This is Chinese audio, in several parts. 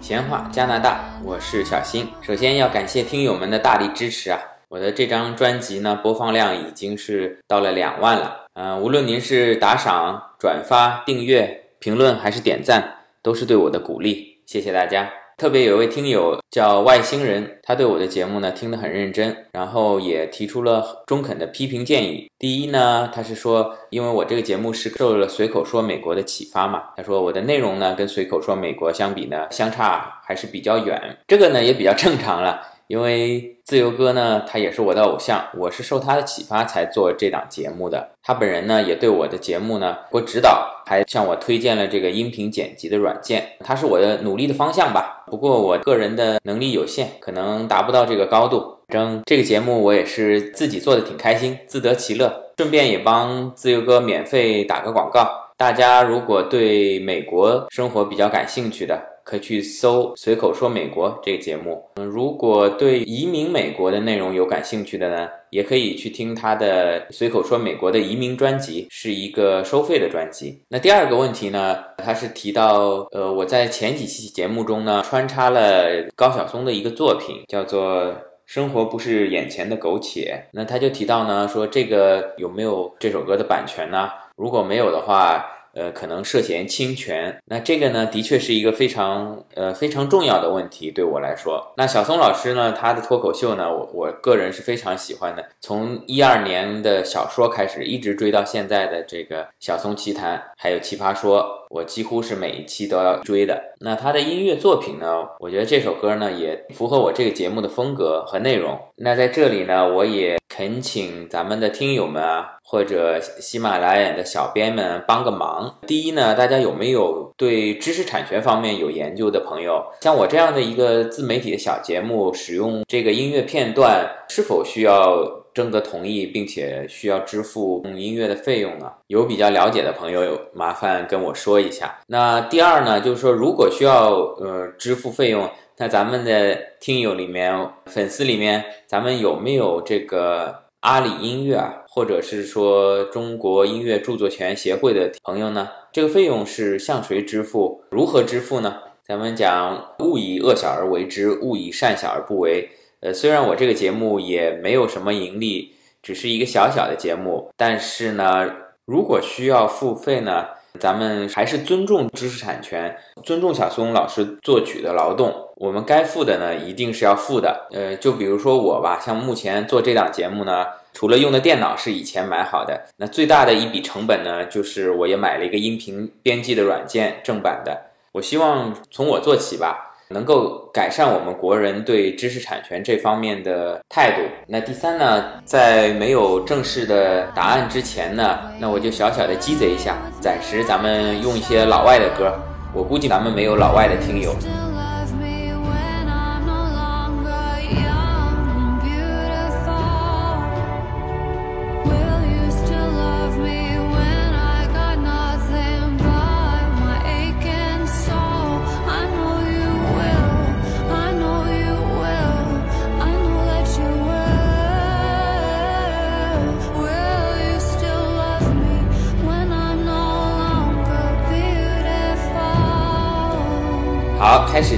闲话加拿大，我是小新。首先要感谢听友们的大力支持啊！我的这张专辑呢，播放量已经是到了两万了。嗯、无论您是打赏、转发、订阅、评论还是点赞，都是对我的鼓励，谢谢大家。特别有一位听友叫外星人，他对我的节目呢听得很认真，然后也提出了中肯的批评建议。第一呢，他是说，因为我这个节目是受了随口说美国的启发嘛，他说我的内容呢跟随口说美国相比呢，相差还是比较远，这个呢也比较正常了。因为自由哥呢，他也是我的偶像，我是受他的启发才做这档节目的。他本人呢，也对我的节目呢给我指导，还向我推荐了这个音频剪辑的软件，他是我的努力的方向吧。不过我个人的能力有限，可能达不到这个高度。反正这个节目我也是自己做的挺开心，自得其乐，顺便也帮自由哥免费打个广告。大家如果对美国生活比较感兴趣的，可以去搜“随口说美国”这个节目。嗯，如果对移民美国的内容有感兴趣的呢，也可以去听他的“随口说美国”的移民专辑，是一个收费的专辑。那第二个问题呢，他是提到，呃，我在前几期节目中呢，穿插了高晓松的一个作品，叫做。生活不是眼前的苟且，那他就提到呢，说这个有没有这首歌的版权呢？如果没有的话，呃，可能涉嫌侵权。那这个呢，的确是一个非常呃非常重要的问题，对我来说。那小松老师呢，他的脱口秀呢，我我个人是非常喜欢的。从一二年的小说开始，一直追到现在的这个小松奇谈，还有奇葩说，我几乎是每一期都要追的。那他的音乐作品呢，我觉得这首歌呢也符合我这个节目的风格和内容。那在这里呢，我也恳请咱们的听友们啊。或者喜马拉雅的小编们帮个忙。第一呢，大家有没有对知识产权方面有研究的朋友？像我这样的一个自媒体的小节目，使用这个音乐片段，是否需要征得同意，并且需要支付音乐的费用呢？有比较了解的朋友，麻烦跟我说一下。那第二呢，就是说如果需要呃支付费用，那咱们的听友里面、粉丝里面，咱们有没有这个？阿里音乐啊，或者是说中国音乐著作权协会的朋友呢，这个费用是向谁支付？如何支付呢？咱们讲勿以恶小而为之，勿以善小而不为。呃，虽然我这个节目也没有什么盈利，只是一个小小的节目，但是呢，如果需要付费呢，咱们还是尊重知识产权，尊重小松老师作曲的劳动。我们该付的呢，一定是要付的。呃，就比如说我吧，像目前做这档节目呢，除了用的电脑是以前买好的，那最大的一笔成本呢，就是我也买了一个音频编辑的软件，正版的。我希望从我做起吧，能够改善我们国人对知识产权这方面的态度。那第三呢，在没有正式的答案之前呢，那我就小小的鸡贼一下，暂时咱们用一些老外的歌。我估计咱们没有老外的听友。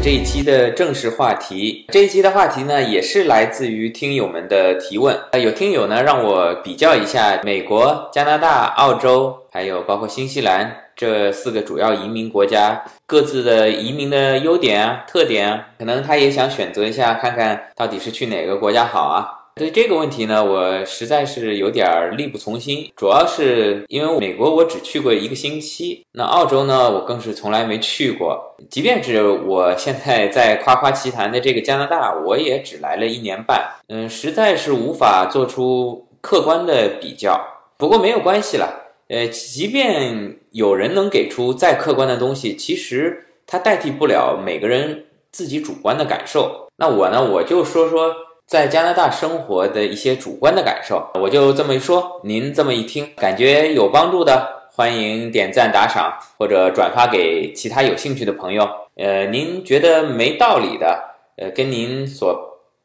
这一期的正式话题。这一期的话题呢，也是来自于听友们的提问。呃，有听友呢让我比较一下美国、加拿大、澳洲，还有包括新西兰这四个主要移民国家各自的移民的优点啊、特点啊，可能他也想选择一下，看看到底是去哪个国家好啊。对这个问题呢，我实在是有点儿力不从心，主要是因为美国我只去过一个星期，那澳洲呢，我更是从来没去过。即便是我现在在夸夸其谈的这个加拿大，我也只来了一年半，嗯，实在是无法做出客观的比较。不过没有关系了，呃，即便有人能给出再客观的东西，其实它代替不了每个人自己主观的感受。那我呢，我就说说在加拿大生活的一些主观的感受，我就这么一说，您这么一听，感觉有帮助的，欢迎点赞打赏或者转发给其他有兴趣的朋友。呃，您觉得没道理的，呃，跟您所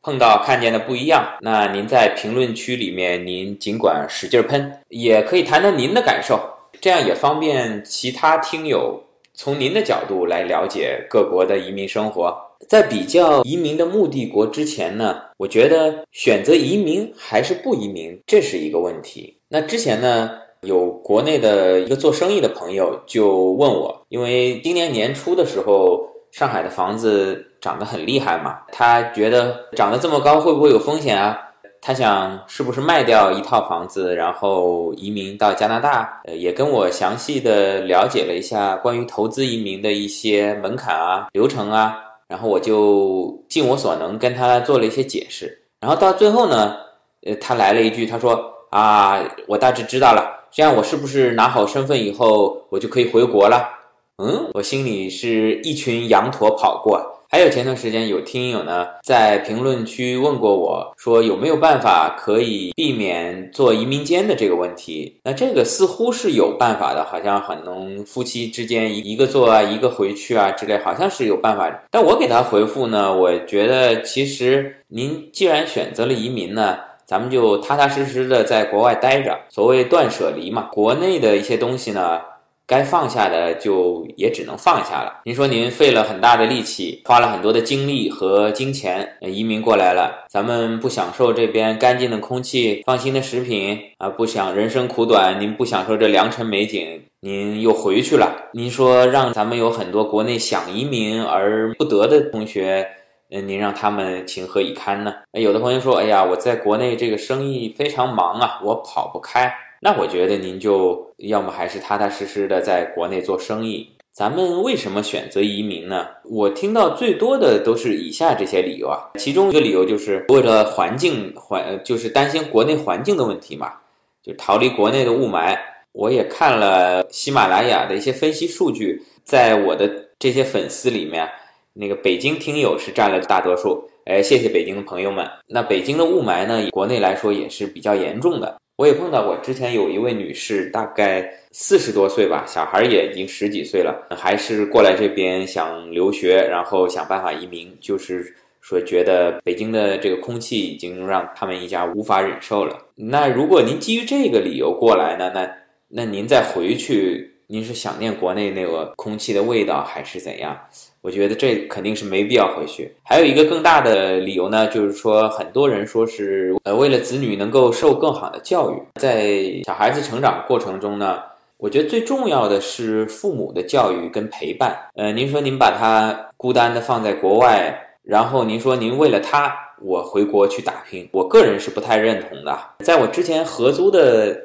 碰到看见的不一样，那您在评论区里面您尽管使劲喷，也可以谈谈您的感受，这样也方便其他听友从您的角度来了解各国的移民生活。在比较移民的目的国之前呢，我觉得选择移民还是不移民，这是一个问题。那之前呢，有国内的一个做生意的朋友就问我，因为今年年初的时候，上海的房子涨得很厉害嘛，他觉得涨得这么高会不会有风险啊？他想是不是卖掉一套房子，然后移民到加拿大？呃，也跟我详细的了解了一下关于投资移民的一些门槛啊、流程啊。然后我就尽我所能跟他做了一些解释，然后到最后呢，呃，他来了一句，他说啊，我大致知道了，这样我是不是拿好身份以后，我就可以回国了？嗯，我心里是一群羊驼跑过。还有前段时间有听友呢在评论区问过我说有没有办法可以避免做移民间的这个问题？那这个似乎是有办法的，好像很能夫妻之间一一个做啊一个回去啊之类，好像是有办法。但我给他回复呢，我觉得其实您既然选择了移民呢，咱们就踏踏实实的在国外待着，所谓断舍离嘛，国内的一些东西呢。该放下的就也只能放下了。您说您费了很大的力气，花了很多的精力和金钱移民过来了，咱们不享受这边干净的空气、放心的食品啊，不想人生苦短，您不享受这良辰美景，您又回去了。您说让咱们有很多国内想移民而不得的同学，嗯，您让他们情何以堪呢？有的朋友说，哎呀，我在国内这个生意非常忙啊，我跑不开。那我觉得您就要么还是踏踏实实的在国内做生意。咱们为什么选择移民呢？我听到最多的都是以下这些理由啊，其中一个理由就是为了环境环，就是担心国内环境的问题嘛，就逃离国内的雾霾。我也看了喜马拉雅的一些分析数据，在我的这些粉丝里面，那个北京听友是占了大多数。哎，谢谢北京的朋友们。那北京的雾霾呢，国内来说也是比较严重的。我也碰到过，之前有一位女士，大概四十多岁吧，小孩也已经十几岁了，还是过来这边想留学，然后想办法移民，就是说觉得北京的这个空气已经让他们一家无法忍受了。那如果您基于这个理由过来呢，那那您再回去，您是想念国内那个空气的味道，还是怎样？我觉得这肯定是没必要回去。还有一个更大的理由呢，就是说很多人说是呃为了子女能够受更好的教育，在小孩子成长过程中呢，我觉得最重要的是父母的教育跟陪伴。呃，您说您把他孤单的放在国外，然后您说您为了他我回国去打拼，我个人是不太认同的。在我之前合租的。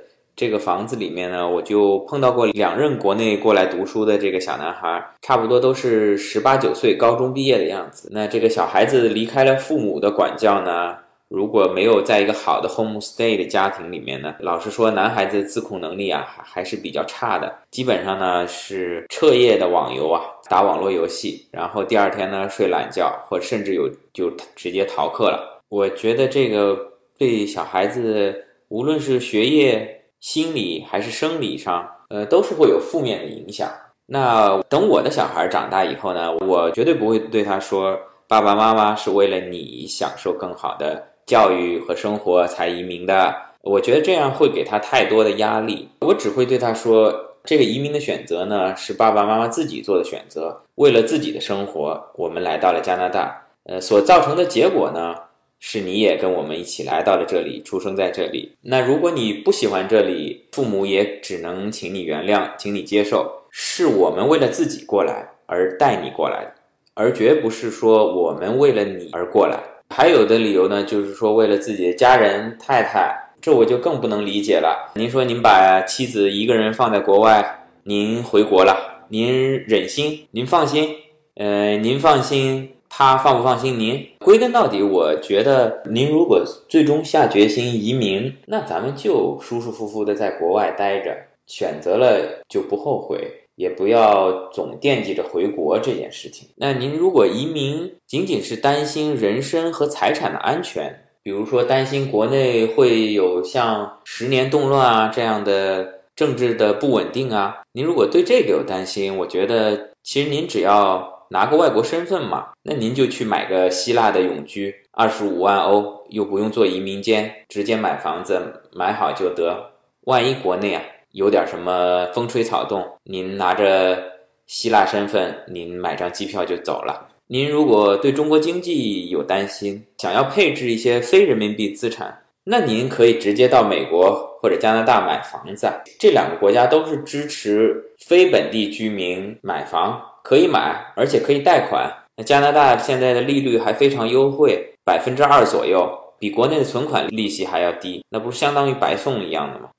这个房子里面呢，我就碰到过两任国内过来读书的这个小男孩，差不多都是十八九岁，高中毕业的样子。那这个小孩子离开了父母的管教呢，如果没有在一个好的 home stay 的家庭里面呢，老实说，男孩子自控能力啊还还是比较差的，基本上呢是彻夜的网游啊，打网络游戏，然后第二天呢睡懒觉，或甚至有就直接逃课了。我觉得这个对小孩子，无论是学业，心理还是生理上，呃，都是会有负面的影响。那等我的小孩长大以后呢，我绝对不会对他说：“爸爸妈妈是为了你享受更好的教育和生活才移民的。”我觉得这样会给他太多的压力。我只会对他说：“这个移民的选择呢，是爸爸妈妈自己做的选择，为了自己的生活，我们来到了加拿大。呃，所造成的结果呢？”是你也跟我们一起来到了这里，出生在这里。那如果你不喜欢这里，父母也只能请你原谅，请你接受。是我们为了自己过来而带你过来，而绝不是说我们为了你而过来。还有的理由呢，就是说为了自己的家人、太太，这我就更不能理解了。您说您把妻子一个人放在国外，您回国了，您忍心？您放心？呃，您放心？他放不放心您？归根到底，我觉得您如果最终下决心移民，那咱们就舒舒服服的在国外待着，选择了就不后悔，也不要总惦记着回国这件事情。那您如果移民，仅仅是担心人身和财产的安全，比如说担心国内会有像十年动乱啊这样的。政治的不稳定啊。您如果对这个有担心，我觉得其实您只要拿个外国身份嘛，那您就去买个希腊的永居，二十五万欧，又不用做移民监，直接买房子买好就得。万一国内啊有点什么风吹草动，您拿着希腊身份，您买张机票就走了。您如果对中国经济有担心，想要配置一些非人民币资产，那您可以直接到美国或者加拿大买房子。这两个国家都是支持非本地居民买房，可以买，而且可以贷款。那加拿大现在的利率还非常优惠，百分之二左右，比国内的存款利息还要低，那不是相当于白送一样的吗？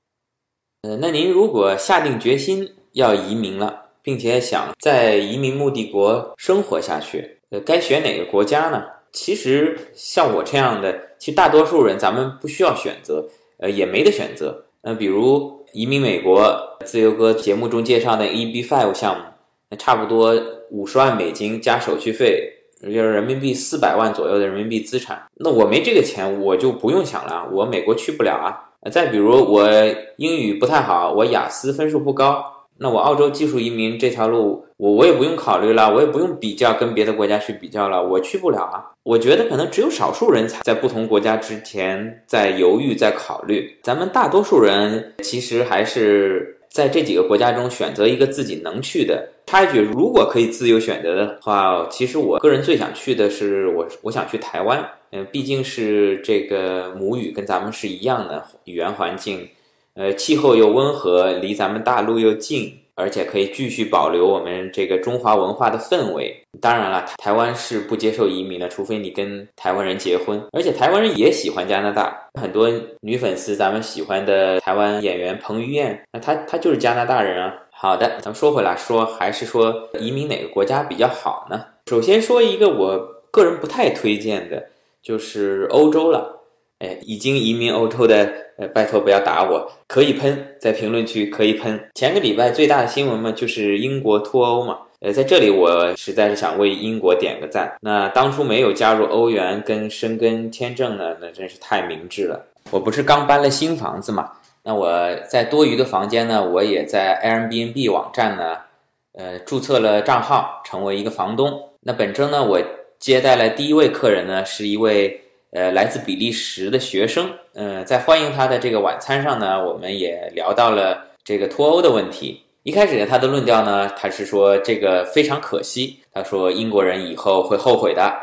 呃，那您如果下定决心要移民了，并且想在移民目的国生活下去。呃，该选哪个国家呢？其实像我这样的，其实大多数人咱们不需要选择，呃，也没得选择。呃，比如移民美国，自由哥节目中介绍的 EB Five 项目，差不多五十万美金加手续费，就是人民币四百万左右的人民币资产。那我没这个钱，我就不用想了，我美国去不了啊。再比如我英语不太好，我雅思分数不高。那我澳洲技术移民这条路，我我也不用考虑了，我也不用比较跟别的国家去比较了，我去不了啊。我觉得可能只有少数人才在不同国家之前在犹豫在考虑，咱们大多数人其实还是在这几个国家中选择一个自己能去的。插一句，如果可以自由选择的话，其实我个人最想去的是我我想去台湾，嗯，毕竟是这个母语跟咱们是一样的语言环境。呃，气候又温和，离咱们大陆又近，而且可以继续保留我们这个中华文化的氛围。当然了，台湾是不接受移民的，除非你跟台湾人结婚。而且台湾人也喜欢加拿大，很多女粉丝，咱们喜欢的台湾演员彭于晏，那他他就是加拿大人啊。好的，咱们说回来，说还是说移民哪个国家比较好呢？首先说一个我个人不太推荐的，就是欧洲了。哎，已经移民欧洲的，呃，拜托不要打我，可以喷，在评论区可以喷。前个礼拜最大的新闻嘛，就是英国脱欧嘛。呃，在这里我实在是想为英国点个赞。那当初没有加入欧元跟申根签证呢，那真是太明智了。我不是刚搬了新房子嘛，那我在多余的房间呢，我也在 Airbnb 网站呢，呃，注册了账号，成为一个房东。那本周呢，我接待了第一位客人呢，是一位。呃，来自比利时的学生，呃，在欢迎他的这个晚餐上呢，我们也聊到了这个脱欧的问题。一开始呢，他的论调呢，他是说这个非常可惜，他说英国人以后会后悔的。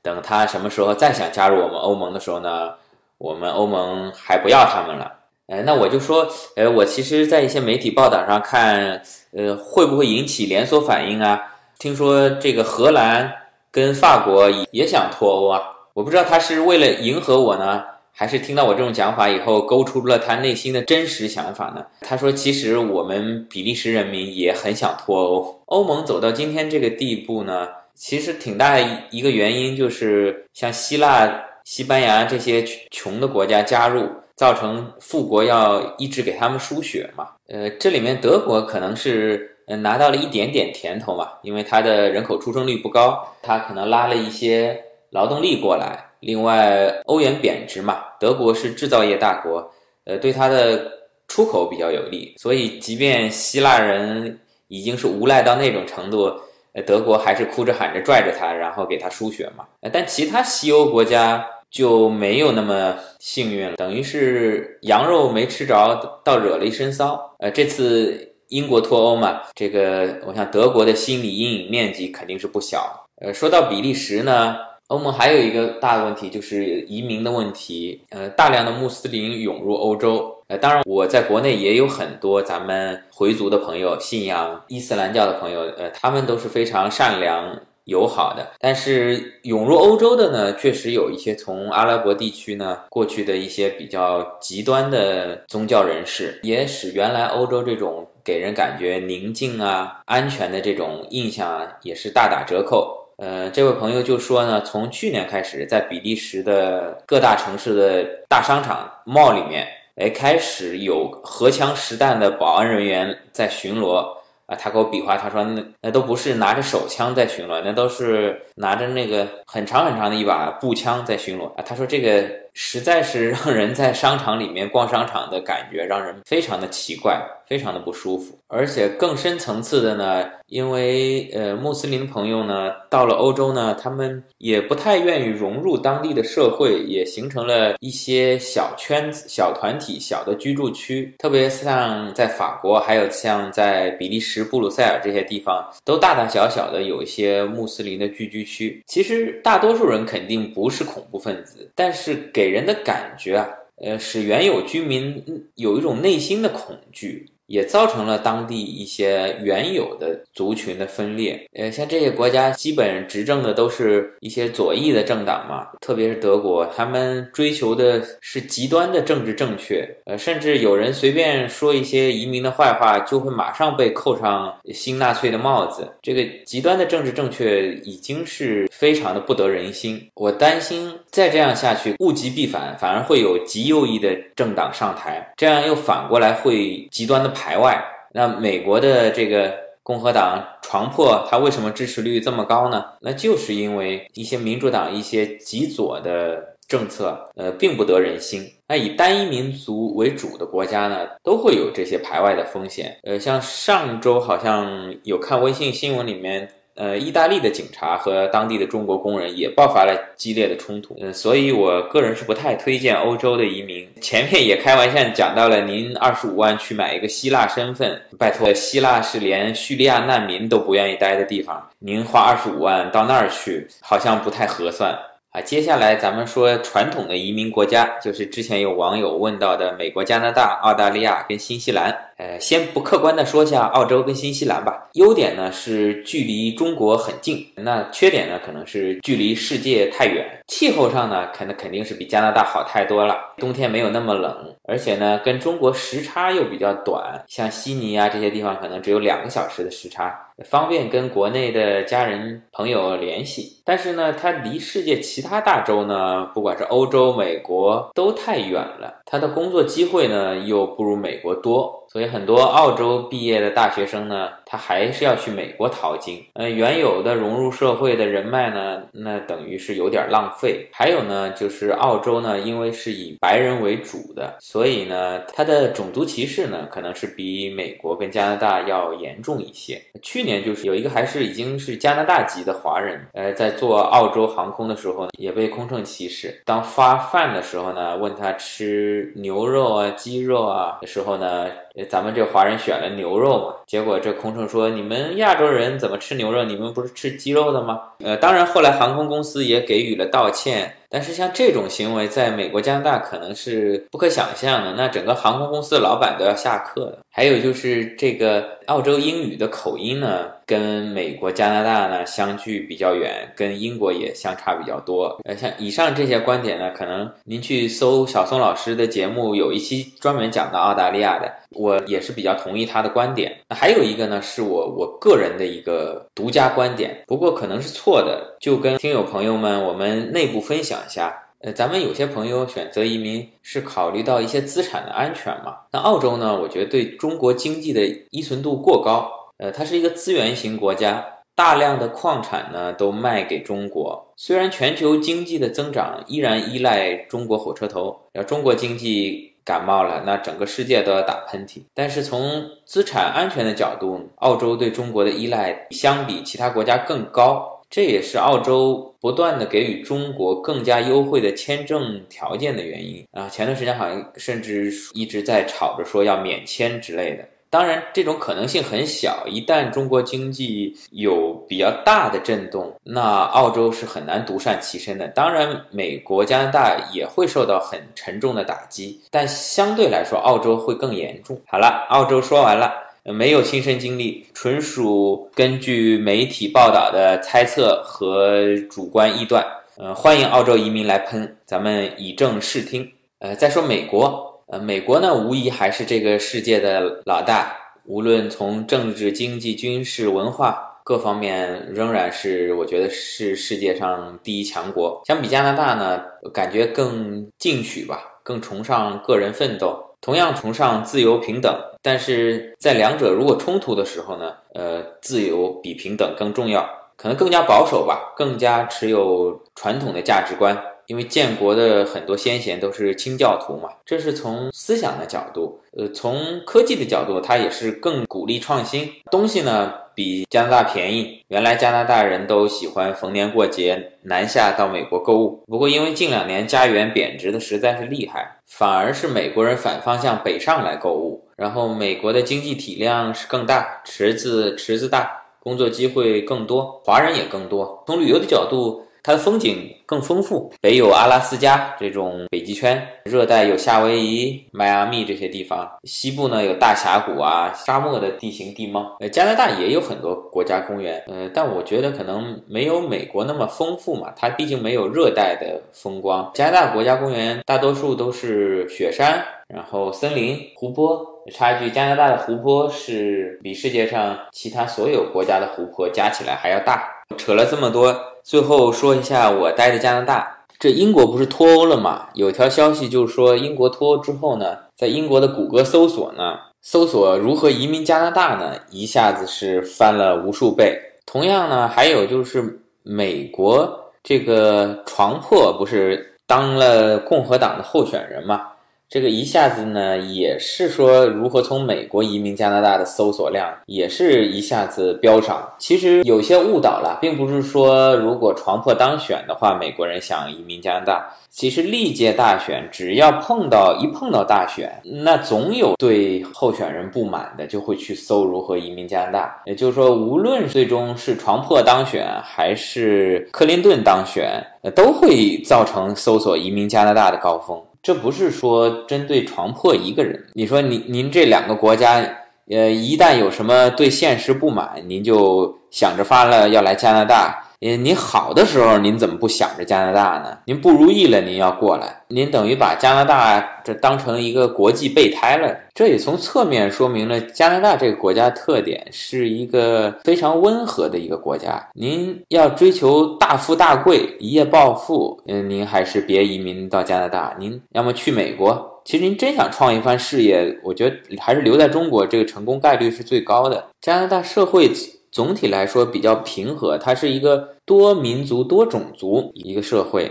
等他什么时候再想加入我们欧盟的时候呢，我们欧盟还不要他们了。哎，那我就说，呃，我其实，在一些媒体报道上看，呃，会不会引起连锁反应啊？听说这个荷兰跟法国也想脱欧啊。我不知道他是为了迎合我呢，还是听到我这种讲法以后勾出了他内心的真实想法呢？他说：“其实我们比利时人民也很想脱欧。欧盟走到今天这个地步呢，其实挺大一个原因就是像希腊、西班牙这些穷的国家加入，造成富国要一直给他们输血嘛。呃，这里面德国可能是嗯拿到了一点点甜头嘛，因为它的人口出生率不高，它可能拉了一些。”劳动力过来，另外欧元贬值嘛，德国是制造业大国，呃，对它的出口比较有利，所以即便希腊人已经是无赖到那种程度，呃，德国还是哭着喊着拽着他，然后给他输血嘛。但其他西欧国家就没有那么幸运了，等于是羊肉没吃着，倒惹了一身骚。呃，这次英国脱欧嘛，这个我想德国的心理阴影面积肯定是不小。呃，说到比利时呢。欧盟还有一个大的问题就是移民的问题，呃，大量的穆斯林涌入欧洲，呃，当然我在国内也有很多咱们回族的朋友，信仰伊斯兰教的朋友，呃，他们都是非常善良友好的。但是涌入欧洲的呢，确实有一些从阿拉伯地区呢过去的一些比较极端的宗教人士，也使原来欧洲这种给人感觉宁静啊、安全的这种印象啊，也是大打折扣。呃，这位朋友就说呢，从去年开始，在比利时的各大城市的大商场 mall 里面，哎，开始有荷枪实弹的保安人员在巡逻啊。他给我比划，他说那那都不是拿着手枪在巡逻，那都是拿着那个很长很长的一把步枪在巡逻啊。他说这个实在是让人在商场里面逛商场的感觉，让人非常的奇怪，非常的不舒服。而且更深层次的呢，因为呃，穆斯林朋友呢到了欧洲呢，他们也不太愿意融入当地的社会，也形成了一些小圈子、小团体、小的居住区。特别像在法国，还有像在比利时布鲁塞尔这些地方，都大大小小的有一些穆斯林的聚居区。其实大多数人肯定不是恐怖分子，但是给给人的感觉啊，呃，使原有居民有一种内心的恐惧。也造成了当地一些原有的族群的分裂。呃，像这些国家基本执政的都是一些左翼的政党嘛，特别是德国，他们追求的是极端的政治正确。呃，甚至有人随便说一些移民的坏话，就会马上被扣上新纳粹的帽子。这个极端的政治正确已经是非常的不得人心。我担心再这样下去，物极必反，反而会有极右翼的政党上台，这样又反过来会极端的。排外，那美国的这个共和党床破，他为什么支持率这么高呢？那就是因为一些民主党一些极左的政策，呃，并不得人心。那以单一民族为主的国家呢，都会有这些排外的风险。呃，像上周好像有看微信新闻里面。呃，意大利的警察和当地的中国工人也爆发了激烈的冲突，嗯，所以我个人是不太推荐欧洲的移民。前面也开玩笑讲到了，您二十五万去买一个希腊身份，拜托，希腊是连叙利亚难民都不愿意待的地方，您花二十五万到那儿去，好像不太合算。啊，接下来咱们说传统的移民国家，就是之前有网友问到的美国、加拿大、澳大利亚跟新西兰。呃，先不客观的说下澳洲跟新西兰吧。优点呢是距离中国很近，那缺点呢可能是距离世界太远。气候上呢，可能肯定是比加拿大好太多了，冬天没有那么冷，而且呢跟中国时差又比较短，像悉尼啊这些地方可能只有两个小时的时差。方便跟国内的家人朋友联系，但是呢，它离世界其他大洲呢，不管是欧洲、美国都太远了，它的工作机会呢又不如美国多。所以很多澳洲毕业的大学生呢，他还是要去美国淘金。呃，原有的融入社会的人脉呢，那等于是有点浪费。还有呢，就是澳洲呢，因为是以白人为主的，所以呢，它的种族歧视呢，可能是比美国跟加拿大要严重一些。去年就是有一个还是已经是加拿大籍的华人，呃，在做澳洲航空的时候呢也被空乘歧视。当发饭的时候呢，问他吃牛肉啊、鸡肉啊的时候呢。咱们这华人选了牛肉嘛，结果这空乘说：“你们亚洲人怎么吃牛肉？你们不是吃鸡肉的吗？”呃，当然后来航空公司也给予了道歉。但是像这种行为，在美国、加拿大可能是不可想象的。那整个航空公司的老板都要下课的。还有就是这个澳洲英语的口音呢，跟美国、加拿大呢相距比较远，跟英国也相差比较多。呃，像以上这些观点呢，可能您去搜小松老师的节目，有一期专门讲到澳大利亚的，我也是比较同意他的观点。还有一个呢，是我我个人的一个独家观点，不过可能是错的，就跟听友朋友们我们内部分享。一下，呃，咱们有些朋友选择移民是考虑到一些资产的安全嘛？那澳洲呢？我觉得对中国经济的依存度过高，呃，它是一个资源型国家，大量的矿产呢都卖给中国。虽然全球经济的增长依然依赖中国火车头，要中国经济感冒了，那整个世界都要打喷嚏。但是从资产安全的角度，澳洲对中国的依赖相比其他国家更高。这也是澳洲不断的给予中国更加优惠的签证条件的原因啊！前段时间好像甚至一直在吵着说要免签之类的。当然，这种可能性很小。一旦中国经济有比较大的震动，那澳洲是很难独善其身的。当然，美国、加拿大也会受到很沉重的打击，但相对来说，澳洲会更严重。好了，澳洲说完了。没有亲身经历，纯属根据媒体报道的猜测和主观臆断。呃，欢迎澳洲移民来喷，咱们以正视听。呃，再说美国，呃，美国呢，无疑还是这个世界的老大，无论从政治、经济、军事、文化各方面，仍然是我觉得是世界上第一强国。相比加拿大呢，感觉更进取吧，更崇尚个人奋斗。同样崇尚自由平等，但是在两者如果冲突的时候呢，呃，自由比平等更重要，可能更加保守吧，更加持有传统的价值观。因为建国的很多先贤都是清教徒嘛，这是从思想的角度。呃，从科技的角度，它也是更鼓励创新东西呢，比加拿大便宜。原来加拿大人都喜欢逢年过节南下到美国购物，不过因为近两年加元贬值的实在是厉害，反而是美国人反方向北上来购物。然后美国的经济体量是更大，池子池子大，工作机会更多，华人也更多。从旅游的角度。它的风景更丰富，北有阿拉斯加这种北极圈，热带有夏威夷、迈阿密这些地方，西部呢有大峡谷啊、沙漠的地形地貌。呃，加拿大也有很多国家公园，呃，但我觉得可能没有美国那么丰富嘛，它毕竟没有热带的风光。加拿大国家公园大多数都是雪山，然后森林、湖泊。插一句，加拿大的湖泊是比世界上其他所有国家的湖泊加起来还要大。扯了这么多。最后说一下我待的加拿大，这英国不是脱欧了吗？有条消息就是说，英国脱欧之后呢，在英国的谷歌搜索呢，搜索如何移民加拿大呢，一下子是翻了无数倍。同样呢，还有就是美国这个床破不是当了共和党的候选人嘛？这个一下子呢，也是说如何从美国移民加拿大的搜索量也是一下子飙涨。其实有些误导了，并不是说如果床破当选的话，美国人想移民加拿大。其实历届大选只要碰到一碰到大选，那总有对候选人不满的，就会去搜如何移民加拿大。也就是说，无论最终是床破当选还是克林顿当选，都会造成搜索移民加拿大的高峰。这不是说针对床破一个人，你说您您这两个国家，呃，一旦有什么对现实不满，您就想着发了要来加拿大。您您好的时候，您怎么不想着加拿大呢？您不如意了，您要过来，您等于把加拿大这当成一个国际备胎了。这也从侧面说明了加拿大这个国家特点是一个非常温和的一个国家。您要追求大富大贵、一夜暴富，嗯，您还是别移民到加拿大，您要么去美国。其实您真想创一番事业，我觉得还是留在中国，这个成功概率是最高的。加拿大社会。总体来说比较平和，它是一个多民族多种族一个社会，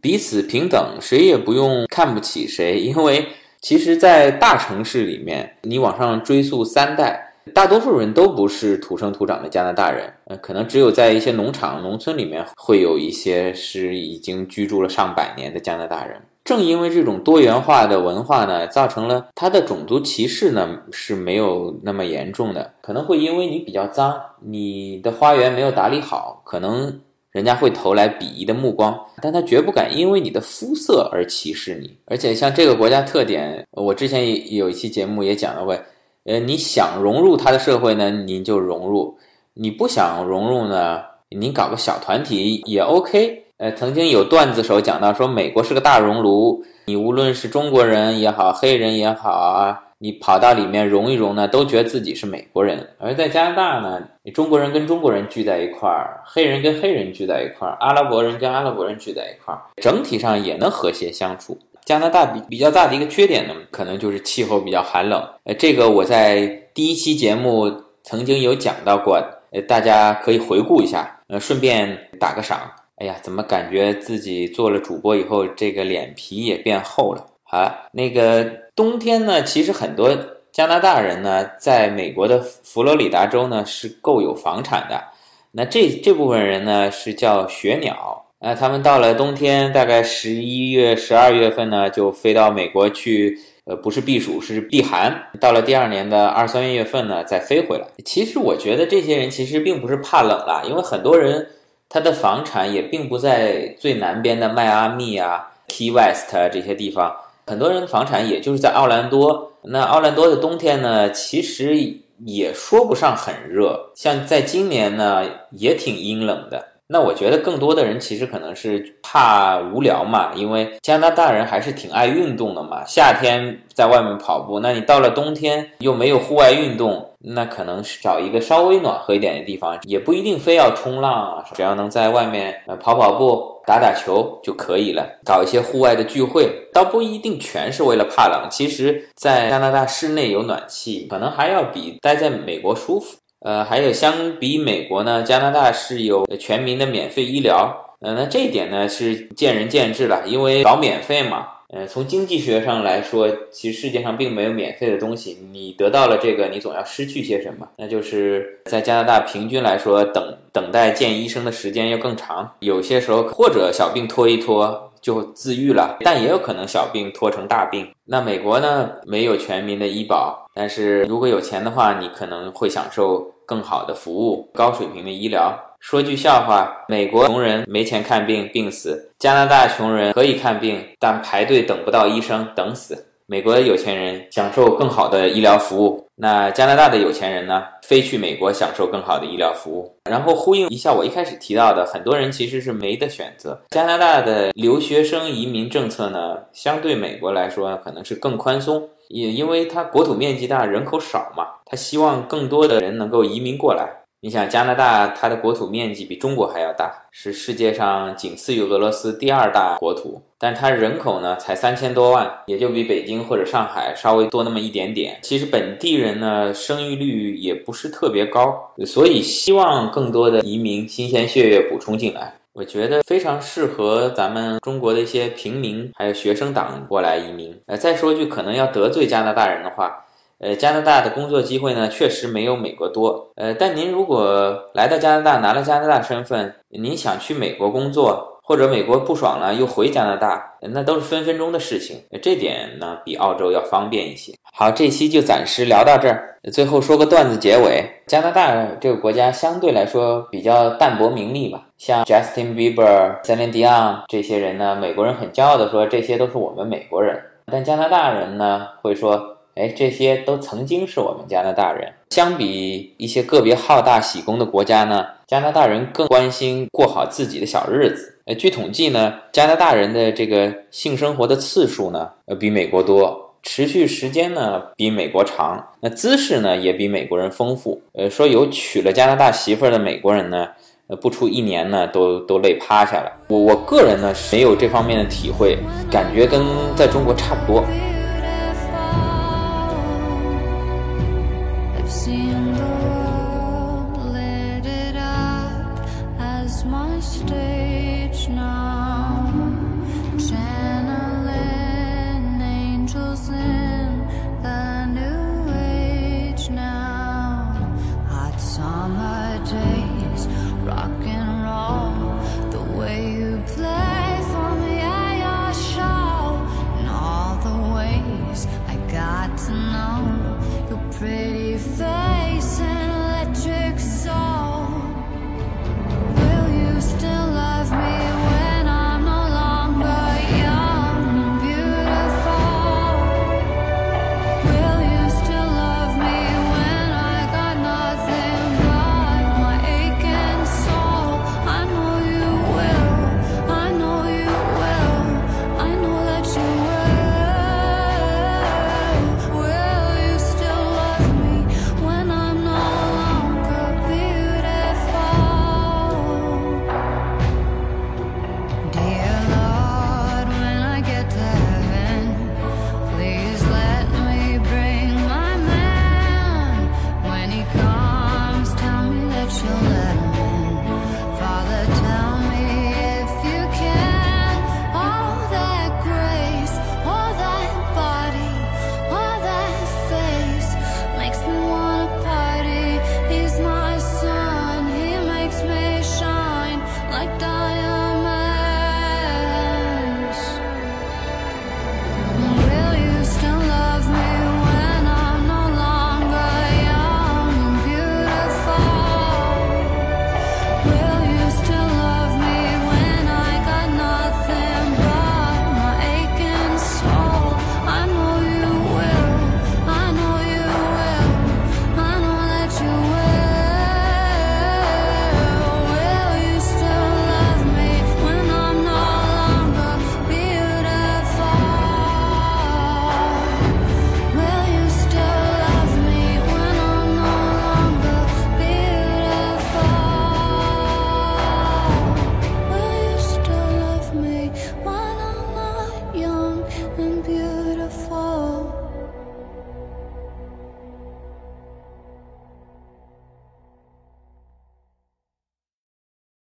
彼此平等，谁也不用看不起谁。因为其实，在大城市里面，你往上追溯三代，大多数人都不是土生土长的加拿大人，呃，可能只有在一些农场、农村里面会有一些是已经居住了上百年的加拿大人。正因为这种多元化的文化呢，造成了他的种族歧视呢是没有那么严重的。可能会因为你比较脏，你的花园没有打理好，可能人家会投来鄙夷的目光，但他绝不敢因为你的肤色而歧视你。而且像这个国家特点，我之前也有一期节目也讲了过，呃，你想融入他的社会呢，您就融入；你不想融入呢，你搞个小团体也 OK。呃，曾经有段子手讲到说，美国是个大熔炉，你无论是中国人也好，黑人也好啊，你跑到里面融一融呢，都觉得自己是美国人。而在加拿大呢，你中国人跟中国人聚在一块儿，黑人跟黑人聚在一块儿，阿拉伯人跟阿拉伯人聚在一块儿，整体上也能和谐相处。加拿大比比较大的一个缺点呢，可能就是气候比较寒冷。呃，这个我在第一期节目曾经有讲到过，呃，大家可以回顾一下，呃，顺便打个赏。哎呀，怎么感觉自己做了主播以后，这个脸皮也变厚了？好，那个冬天呢，其实很多加拿大人呢，在美国的佛罗里达州呢是够有房产的。那这这部分人呢是叫雪鸟，那他们到了冬天，大概十一月、十二月份呢，就飞到美国去，呃，不是避暑，是避寒。到了第二年的二三月份呢，再飞回来。其实我觉得这些人其实并不是怕冷了，因为很多人。他的房产也并不在最南边的迈阿密啊、Key West 啊这些地方，很多人房产也就是在奥兰多。那奥兰多的冬天呢，其实也说不上很热，像在今年呢，也挺阴冷的。那我觉得更多的人其实可能是怕无聊嘛，因为加拿大人还是挺爱运动的嘛。夏天在外面跑步，那你到了冬天又没有户外运动，那可能是找一个稍微暖和一点的地方，也不一定非要冲浪啊，只要能在外面呃跑跑步、打打球就可以了。搞一些户外的聚会，倒不一定全是为了怕冷。其实，在加拿大室内有暖气，可能还要比待在美国舒服。呃，还有相比美国呢，加拿大是有全民的免费医疗。呃，那这一点呢是见仁见智了，因为搞免费嘛。呃，从经济学上来说，其实世界上并没有免费的东西。你得到了这个，你总要失去些什么？那就是在加拿大平均来说，等等待见医生的时间要更长。有些时候或者小病拖一拖就自愈了，但也有可能小病拖成大病。那美国呢，没有全民的医保，但是如果有钱的话，你可能会享受更好的服务，高水平的医疗。说句笑话，美国穷人没钱看病，病死；加拿大穷人可以看病，但排队等不到医生，等死。美国的有钱人享受更好的医疗服务，那加拿大的有钱人呢？非去美国享受更好的医疗服务。然后呼应一下我一开始提到的，很多人其实是没得选择。加拿大的留学生移民政策呢，相对美国来说可能是更宽松，也因为它国土面积大，人口少嘛，他希望更多的人能够移民过来。你想加拿大，它的国土面积比中国还要大，是世界上仅次于俄罗斯第二大国土，但它人口呢才三千多万，也就比北京或者上海稍微多那么一点点。其实本地人呢生育率也不是特别高，所以希望更多的移民新鲜血液补充进来，我觉得非常适合咱们中国的一些平民还有学生党过来移民。呃，再说句可能要得罪加拿大人的话。呃，加拿大的工作机会呢，确实没有美国多。呃，但您如果来到加拿大，拿了加拿大身份，您想去美国工作，或者美国不爽了又回加拿大，那都是分分钟的事情。这点呢，比澳洲要方便一些。好，这期就暂时聊到这儿。最后说个段子结尾：加拿大这个国家相对来说比较淡泊名利吧，像 Justin Bieber、Celine Dion 这些人呢，美国人很骄傲的说这些都是我们美国人，但加拿大人呢会说。哎，这些都曾经是我们加拿大人。相比一些个别好大喜功的国家呢，加拿大人更关心过好自己的小日子。呃，据统计呢，加拿大人的这个性生活的次数呢，呃，比美国多，持续时间呢比美国长，那姿势呢也比美国人丰富。呃，说有娶了加拿大媳妇儿的美国人呢，呃，不出一年呢，都都累趴下了。我我个人呢没有这方面的体会，感觉跟在中国差不多。